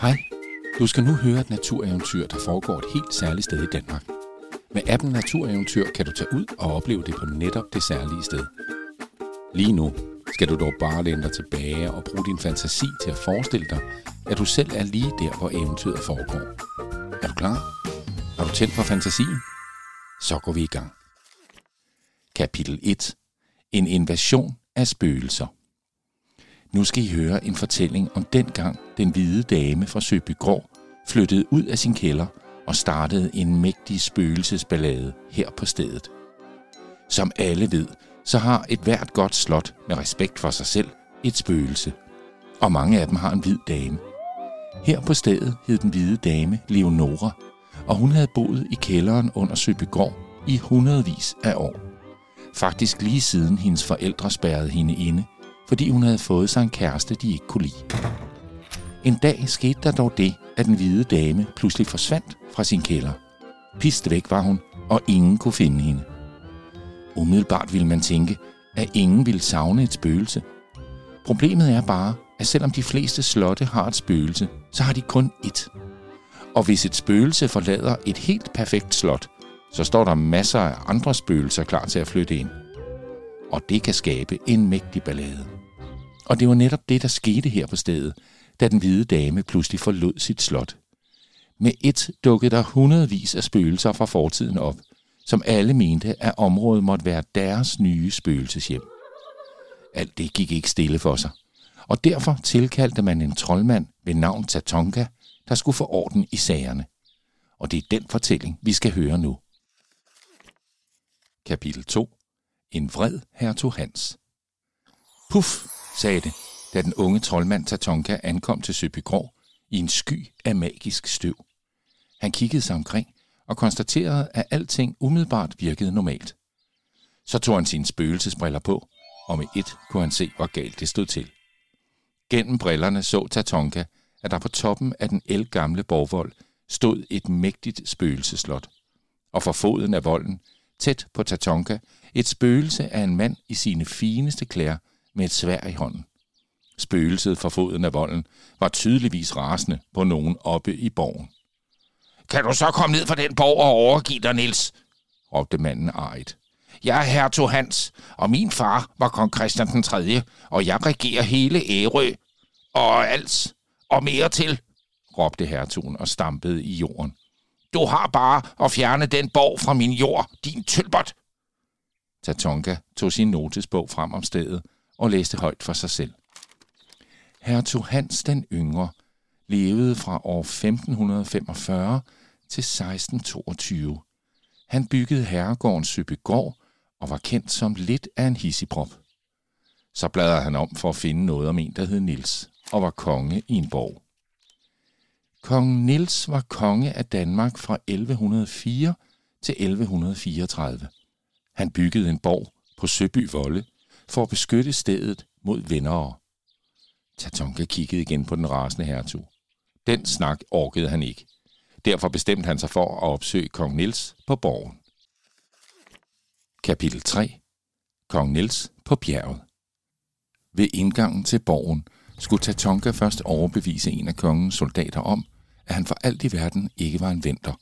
Hej, du skal nu høre et natureventyr, der foregår et helt særligt sted i Danmark. Med appen Natureventyr kan du tage ud og opleve det på netop det særlige sted. Lige nu skal du dog bare læne dig tilbage og bruge din fantasi til at forestille dig, at du selv er lige der, hvor eventyret foregår. Er du klar? Har du tændt for fantasien? Så går vi i gang. Kapitel 1. En invasion af spøgelser. Nu skal I høre en fortælling om dengang den hvide dame fra Søbygård flyttede ud af sin kælder og startede en mægtig spøgelsesballade her på stedet. Som alle ved, så har et hvert godt slot med respekt for sig selv et spøgelse. Og mange af dem har en hvid dame. Her på stedet hed den hvide dame Leonora, og hun havde boet i kælderen under Søbygård i hundredvis af år. Faktisk lige siden hendes forældre spærrede hende inde, fordi hun havde fået sig en kæreste, de ikke kunne lide. En dag skete der dog det, at den hvide dame pludselig forsvandt fra sin kælder. Pist væk var hun, og ingen kunne finde hende. Umiddelbart ville man tænke, at ingen ville savne et spøgelse. Problemet er bare, at selvom de fleste slotte har et spøgelse, så har de kun ét. Og hvis et spøgelse forlader et helt perfekt slot, så står der masser af andre spøgelser klar til at flytte ind. Og det kan skabe en mægtig ballade. Og det var netop det, der skete her på stedet, da den hvide dame pludselig forlod sit slot. Med et dukkede der hundredvis af spøgelser fra fortiden op, som alle mente, at området måtte være deres nye spøgelseshjem. Alt det gik ikke stille for sig, og derfor tilkaldte man en troldmand ved navn Tatonka, der skulle få orden i sagerne. Og det er den fortælling, vi skal høre nu. Kapitel 2. En vred hertog Hans. Puff, sagde det, da den unge troldmand Tatonka ankom til Søbygård i en sky af magisk støv. Han kiggede sig omkring og konstaterede, at alting umiddelbart virkede normalt. Så tog han sine spøgelsesbriller på, og med et kunne han se, hvor galt det stod til. Gennem brillerne så Tatonka, at der på toppen af den elgamle borgvold stod et mægtigt spøgelseslot. Og for foden af volden, tæt på Tatonka, et spøgelse af en mand i sine fineste klæder med et svær i hånden. Spøgelset for foden af volden var tydeligvis rasende på nogen oppe i borgen. Kan du så komme ned fra den borg og overgive dig, Nils? råbte manden ejet. Jeg er hertog Hans, og min far var kong Christian den 3., og jeg regerer hele Ærø. Og alt, og mere til, råbte hertugen og stampede i jorden. Du har bare at fjerne den borg fra min jord, din tølbert. Tatonka tog sin notesbog frem om stedet og læste højt for sig selv. Hertug Hans den Yngre levede fra år 1545 til 1622. Han byggede herregården Søbygård og var kendt som lidt af en hissiprop. Så bladrede han om for at finde noget om en, der hed Nils, og var konge i en borg. Kong Nils var konge af Danmark fra 1104 til 1134. Han byggede en borg på Søby Volde for at beskytte stedet mod vennere. Tatonka kiggede igen på den rasende hertug. Den snak orkede han ikke. Derfor bestemte han sig for at opsøge kong Nils på borgen. Kapitel 3. Kong Nils på bjerget. Ved indgangen til borgen skulle Tatonka først overbevise en af kongens soldater om, at han for alt i verden ikke var en venter.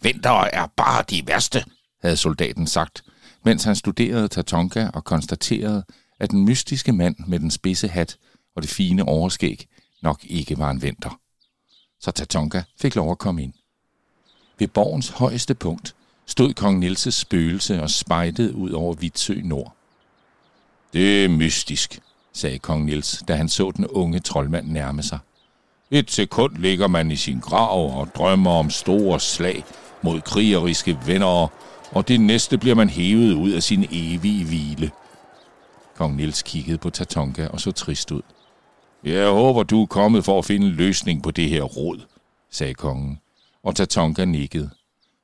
Venter er bare de værste, havde soldaten sagt, mens han studerede Tatonka og konstaterede, at den mystiske mand med den spidse hat og det fine overskæg nok ikke var en venter. Så Tatonka fik lov at komme ind. Ved borgens højeste punkt stod kong Nilses spøgelse og spejtede ud over Vitsø Nord. Det er mystisk, sagde kong Nils, da han så den unge troldmand nærme sig. Et sekund ligger man i sin grav og drømmer om store slag mod krigeriske venner, og det næste bliver man hævet ud af sin evige hvile. Kong Nils kiggede på Tatonka og så trist ud. Jeg håber, du er kommet for at finde en løsning på det her råd, sagde kongen, og Tatonka nikkede.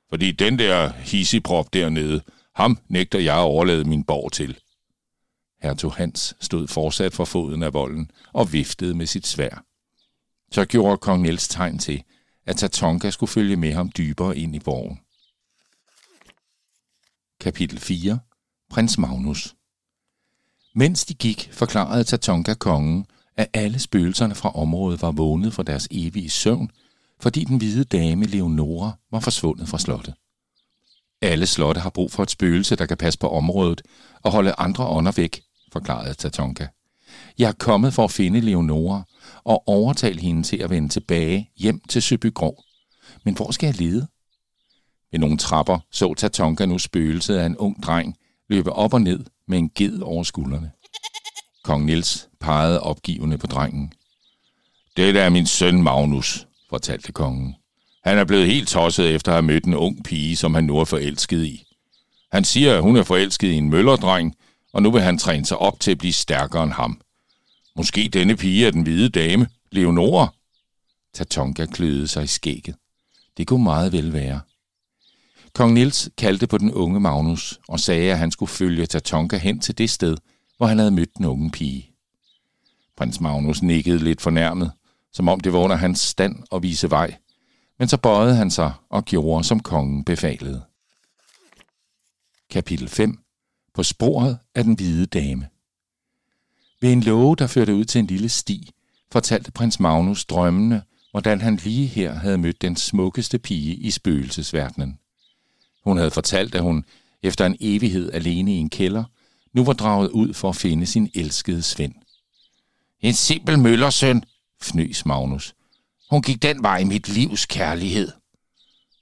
Fordi den der hissiprop dernede, ham nægter jeg at overlade min borg til. Hertog Hans stod fortsat for foden af volden og viftede med sit svær. Så gjorde kong Niels tegn til, at Tatonka skulle følge med ham dybere ind i borgen. Kapitel 4. Prins Magnus Mens de gik, forklarede Tatonka kongen, at alle spøgelserne fra området var vågnet fra deres evige søvn, fordi den hvide dame Leonora var forsvundet fra slottet. Alle slotte har brug for et spøgelse, der kan passe på området og holde andre ånder væk, forklarede Tatonka. Jeg er kommet for at finde Leonora og overtale hende til at vende tilbage hjem til Søbygrov. Men hvor skal jeg lede? Ved nogle trapper så Tatonka nu spøgelset af en ung dreng løbe op og ned med en ged over skuldrene. Kong Nils pegede opgivende på drengen. Det er min søn Magnus, fortalte kongen. Han er blevet helt tosset efter at have mødt en ung pige, som han nu er forelsket i. Han siger, at hun er forelsket i en møllerdreng, og nu vil han træne sig op til at blive stærkere end ham. Måske denne pige er den hvide dame, Leonora. Tatonka kløede sig i skægget. Det kunne meget vel være. Kong Nils kaldte på den unge Magnus og sagde, at han skulle følge Tatonka hen til det sted, hvor han havde mødt den unge pige. Prins Magnus nikkede lidt fornærmet, som om det var under hans stand at vise vej, men så bøjede han sig og gjorde, som kongen befalede. Kapitel 5 På sporet af den hvide dame Ved en låge, der førte ud til en lille sti, fortalte prins Magnus drømmende, hvordan han lige her havde mødt den smukkeste pige i spøgelsesverdenen. Hun havde fortalt, at hun, efter en evighed alene i en kælder, nu var draget ud for at finde sin elskede Svend. En simpel møllersøn, fnøs Magnus. Hun gik den vej i mit livs kærlighed.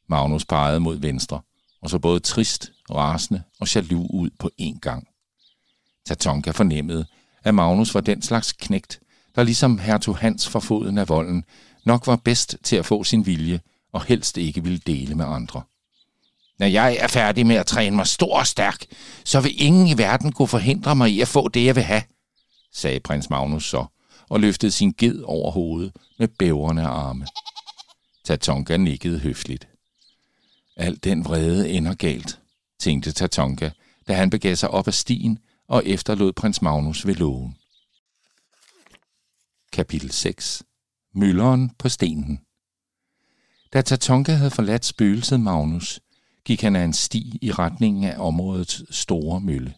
Magnus pegede mod venstre, og så både trist, rasende og jaloux ud på én gang. Tatonka fornemmede, at Magnus var den slags knægt, der ligesom hertug Hans for foden af volden, nok var bedst til at få sin vilje og helst ikke ville dele med andre. Når jeg er færdig med at træne mig stor og stærk, så vil ingen i verden kunne forhindre mig i at få det, jeg vil have, sagde prins Magnus så, og løftede sin ged over hovedet med bævrende arme. Tatonka nikkede høfligt. Al den vrede ender galt, tænkte Tatonka, da han begav sig op ad stien og efterlod prins Magnus ved lågen. Kapitel 6 Mølleren på stenen Da Tatonka havde forladt spøgelset Magnus, gik han af en sti i retningen af områdets store mølle.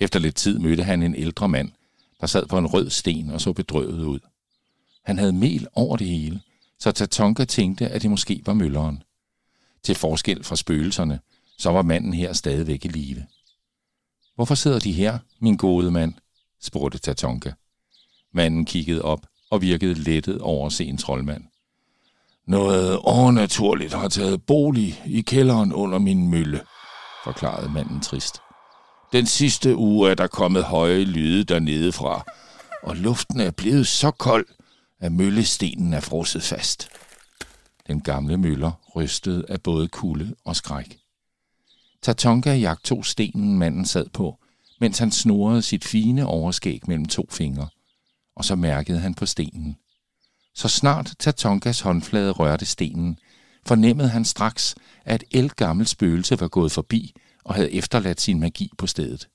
Efter lidt tid mødte han en ældre mand, der sad på en rød sten og så bedrøvet ud. Han havde mel over det hele, så Tatonka tænkte, at det måske var mølleren. Til forskel fra spøgelserne, så var manden her stadigvæk i live. Hvorfor sidder de her, min gode mand? spurgte Tatonka. Manden kiggede op og virkede lettet over at se en troldmand. Noget overnaturligt har taget bolig i kælderen under min mølle, forklarede manden trist. Den sidste uge er der kommet høje lyde dernede fra, og luften er blevet så kold, at møllestenen er frosset fast. Den gamle møller rystede af både kulde og skræk. Tatonka jagtog stenen, manden sad på, mens han snurrede sit fine overskæg mellem to fingre, og så mærkede han på stenen. Så snart Tatonkas håndflade rørte stenen, fornemmede han straks, at et elgammelt spøgelse var gået forbi og havde efterladt sin magi på stedet.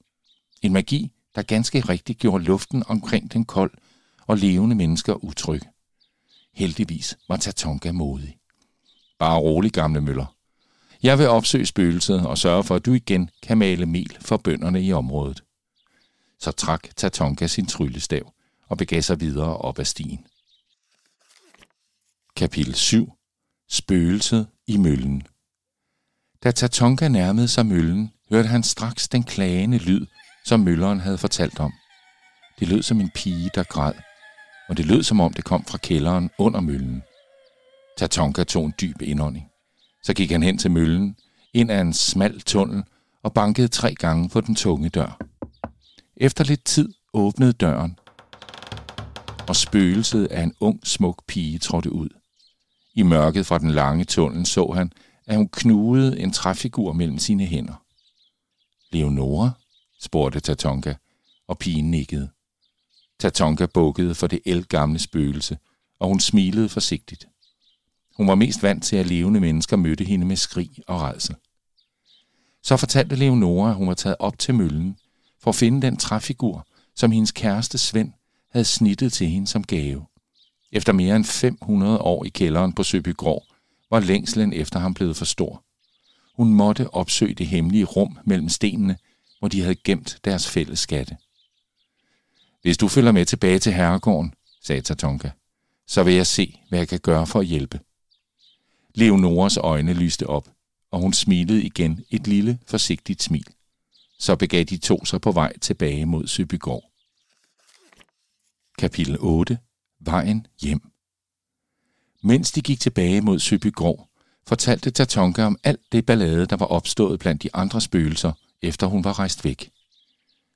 En magi, der ganske rigtigt gjorde luften omkring den kold og levende mennesker utryg. Heldigvis var Tatonka modig. Bare rolig, gamle møller. Jeg vil opsøge spøgelset og sørge for, at du igen kan male mel for bønderne i området. Så trak Tatonka sin tryllestav og begav sig videre op ad stien. Kapitel 7 Spøgelset i møllen Da Tatonka nærmede sig møllen, hørte han straks den klagende lyd, som mølleren havde fortalt om. Det lød som en pige, der græd, og det lød som om det kom fra kælderen under møllen. Tatonka tog en dyb indånding. Så gik han hen til møllen, ind ad en smal tunnel og bankede tre gange på den tunge dør. Efter lidt tid åbnede døren, og spøgelset af en ung, smuk pige trådte ud. I mørket fra den lange tunnel så han, at hun knugede en træfigur mellem sine hænder. Leonora? spurgte Tatonka, og pigen nikkede. Tatonka bukkede for det elgamle spøgelse, og hun smilede forsigtigt. Hun var mest vant til, at levende mennesker mødte hende med skrig og redsel. Så fortalte Leonora, at hun var taget op til møllen for at finde den træfigur, som hendes kæreste Svend havde snittet til hende som gave. Efter mere end 500 år i kælderen på Søbygård, var længslen efter ham blevet for stor. Hun måtte opsøge det hemmelige rum mellem stenene, hvor de havde gemt deres fælles skatte. Hvis du følger med tilbage til herregården, sagde Tatonka. Så vil jeg se, hvad jeg kan gøre for at hjælpe. Leonoras øjne lyste op, og hun smilede igen et lille, forsigtigt smil. Så begav de to sig på vej tilbage mod Søbygård. Kapitel 8. Vejen hjem. Mens de gik tilbage mod Søbygård, fortalte Tatonka om alt det ballade, der var opstået blandt de andre spøgelser, efter hun var rejst væk.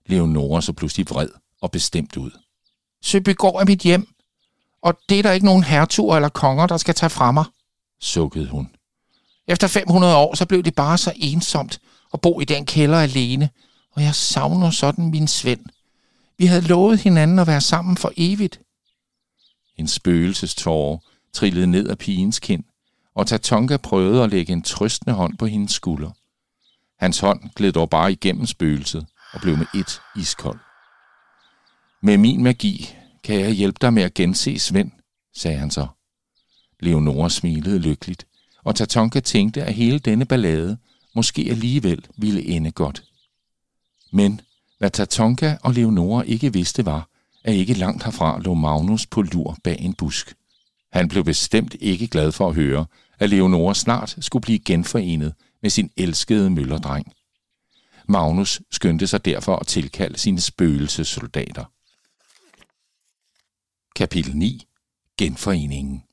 Leonora så pludselig vred og bestemt ud. Søbygård er mit hjem, og det er der ikke nogen hertuger eller konger, der skal tage fra mig, sukkede hun. Efter 500 år, så blev det bare så ensomt at bo i den kælder alene, og jeg savner sådan min Svend. Vi havde lovet hinanden at være sammen for evigt. En spøgelsestårer trillede ned af pigens kind, og Tatonka prøvede at lægge en trøstende hånd på hendes skulder. Hans hånd gled dog bare igennem spøgelset og blev med et iskold. Med min magi kan jeg hjælpe dig med at gense Svend, sagde han så. Leonora smilede lykkeligt, og Tatonka tænkte, at hele denne ballade måske alligevel ville ende godt. Men hvad Tatonka og Leonora ikke vidste var, at ikke langt herfra lå Magnus på lur bag en busk. Han blev bestemt ikke glad for at høre, at Leonora snart skulle blive genforenet med sin elskede møllerdreng. Magnus skyndte sig derfor at tilkalde sine spøgelsesoldater. Kapitel 9. Genforeningen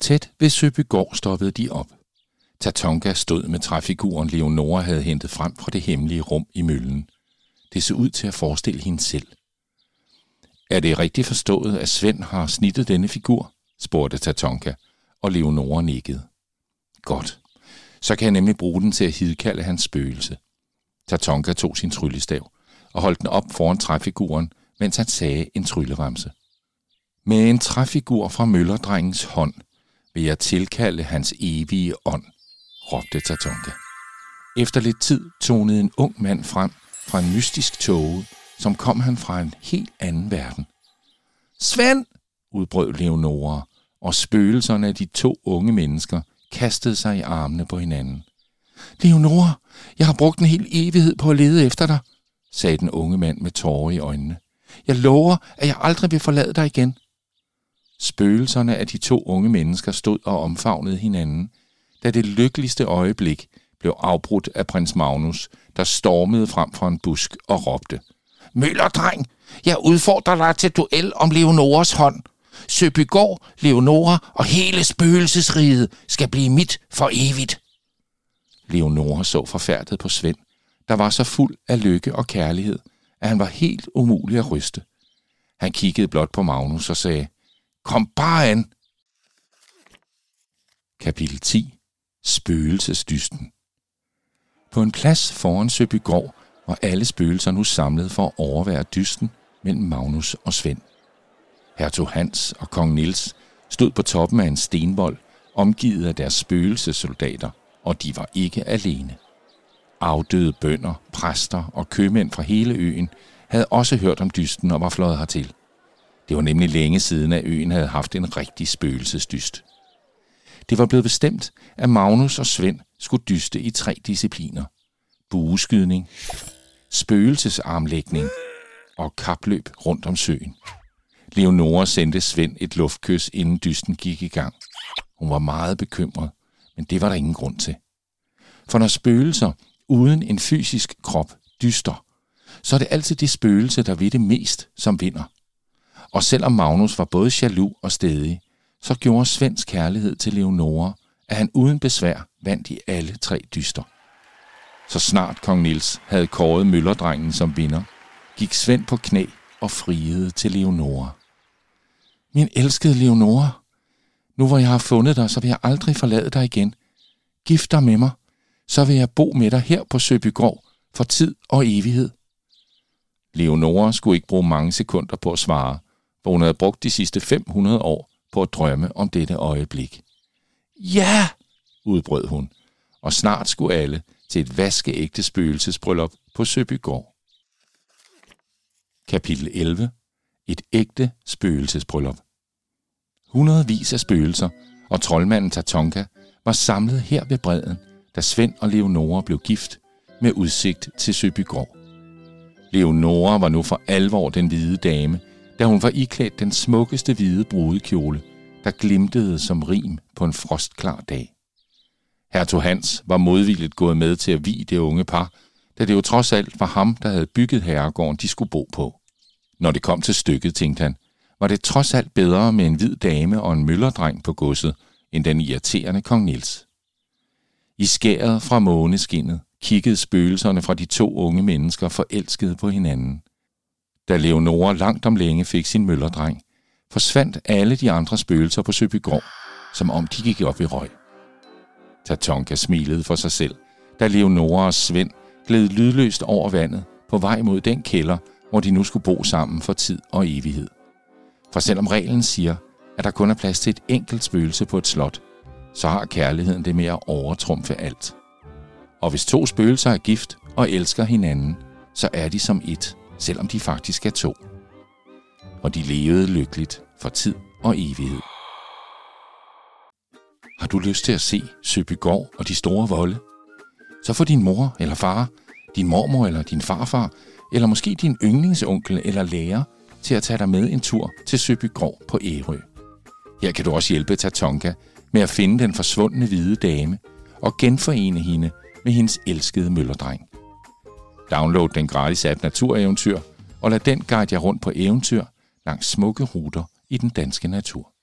Tæt ved Søbygård stoppede de op. Tatonka stod med træfiguren Leonora havde hentet frem fra det hemmelige rum i møllen. Det så ud til at forestille hende selv. Er det rigtigt forstået, at Svend har snittet denne figur? spurgte Tatonka, og Leonora nikkede. Godt. Så kan jeg nemlig bruge den til at hidkalde hans spøgelse. Tatonka tog sin tryllestav og holdt den op foran træfiguren, mens han sagde en trylleramse. Med en træfigur fra møllerdrengens hånd vil jeg tilkalde hans evige ånd, råbte Tatonka. Efter lidt tid tonede en ung mand frem fra en mystisk tåge, som kom han fra en helt anden verden. Svend! udbrød Leonora, og spøgelserne af de to unge mennesker kastede sig i armene på hinanden. Leonora, jeg har brugt en hel evighed på at lede efter dig, sagde den unge mand med tårer i øjnene. Jeg lover, at jeg aldrig vil forlade dig igen. Spøgelserne af de to unge mennesker stod og omfavnede hinanden, da det lykkeligste øjeblik blev afbrudt af prins Magnus, der stormede frem fra en busk og råbte. Møllerdreng, jeg udfordrer dig til duel om Leonoras hånd. Søbygård, Leonora og hele spøgelsesriget skal blive mit for evigt. Leonora så forfærdet på Svend, der var så fuld af lykke og kærlighed, at han var helt umulig at ryste. Han kiggede blot på Magnus og sagde, Kom bare an! Kapitel 10. Spøgelsesdysten På en plads foran Søbygård og alle spøgelser nu samlet for at overvære dysten mellem Magnus og Svend. Hertog Hans og kong Nils stod på toppen af en stenvold, omgivet af deres spøgelsesoldater, og de var ikke alene. Afdøde bønder, præster og købmænd fra hele øen havde også hørt om dysten og var fløjet hertil. Det var nemlig længe siden, at øen havde haft en rigtig spøgelsesdyst. Det var blevet bestemt, at Magnus og Svend skulle dyste i tre discipliner. Bueskydning, spøgelsesarmlægning og kapløb rundt om søen. Leonora sendte Svend et luftkys, inden dysten gik i gang. Hun var meget bekymret, men det var der ingen grund til. For når spøgelser uden en fysisk krop dyster, så er det altid det spøgelse, der ved det mest, som vinder. Og selvom Magnus var både jaloux og stedig, så gjorde Svends kærlighed til Leonora, at han uden besvær vandt i alle tre dyster. Så snart kong Nils havde kåret møllerdrengen som vinder, gik Svend på knæ og friede til Leonora. Min elskede Leonora, nu hvor jeg har fundet dig, så vil jeg aldrig forlade dig igen. Gift dig med mig, så vil jeg bo med dig her på Søbygård for tid og evighed. Leonora skulle ikke bruge mange sekunder på at svare, hvor hun havde brugt de sidste 500 år på at drømme om dette øjeblik. Ja, udbrød hun, og snart skulle alle til et vaskeægte spøgelsesbryllup på Søbygård. Kapitel 11. Et ægte spøgelsesbryllup. Hundredvis af spøgelser og troldmanden Tatonka var samlet her ved bredden, da Svend og Leonora blev gift med udsigt til Søbygård. Leonora var nu for alvor den hvide dame, da hun var iklædt den smukkeste hvide brudekjole, der glimtede som rim på en frostklar dag. Hertog Hans var modvilligt gået med til at vi det unge par, da det jo trods alt var ham, der havde bygget herregården, de skulle bo på. Når det kom til stykket, tænkte han, var det trods alt bedre med en hvid dame og en møllerdreng på godset, end den irriterende kong Nils. I skæret fra måneskinnet kiggede spøgelserne fra de to unge mennesker forelskede på hinanden. Da Leonora langt om længe fik sin møllerdreng, forsvandt alle de andre spøgelser på Søbygård, som om de gik op i røg. Tatonka smilede for sig selv, da Leonora og Svend gled lydløst over vandet på vej mod den kælder, hvor de nu skulle bo sammen for tid og evighed. For selvom reglen siger, at der kun er plads til et enkelt spøgelse på et slot, så har kærligheden det med at overtrumfe alt. Og hvis to spøgelser er gift og elsker hinanden, så er de som et, selvom de faktisk er to. Og de levede lykkeligt for tid og evighed. Har du lyst til at se Søbygård og de store volde? Så får din mor eller far, din mormor eller din farfar, eller måske din yndlingsonkel eller lærer til at tage dig med en tur til Søbygård på Ærø. Her kan du også hjælpe Tatonka med at finde den forsvundne hvide dame og genforene hende med hendes elskede møllerdreng. Download den gratis app Natureventyr og lad den guide jer rundt på eventyr langs smukke ruter i den danske natur.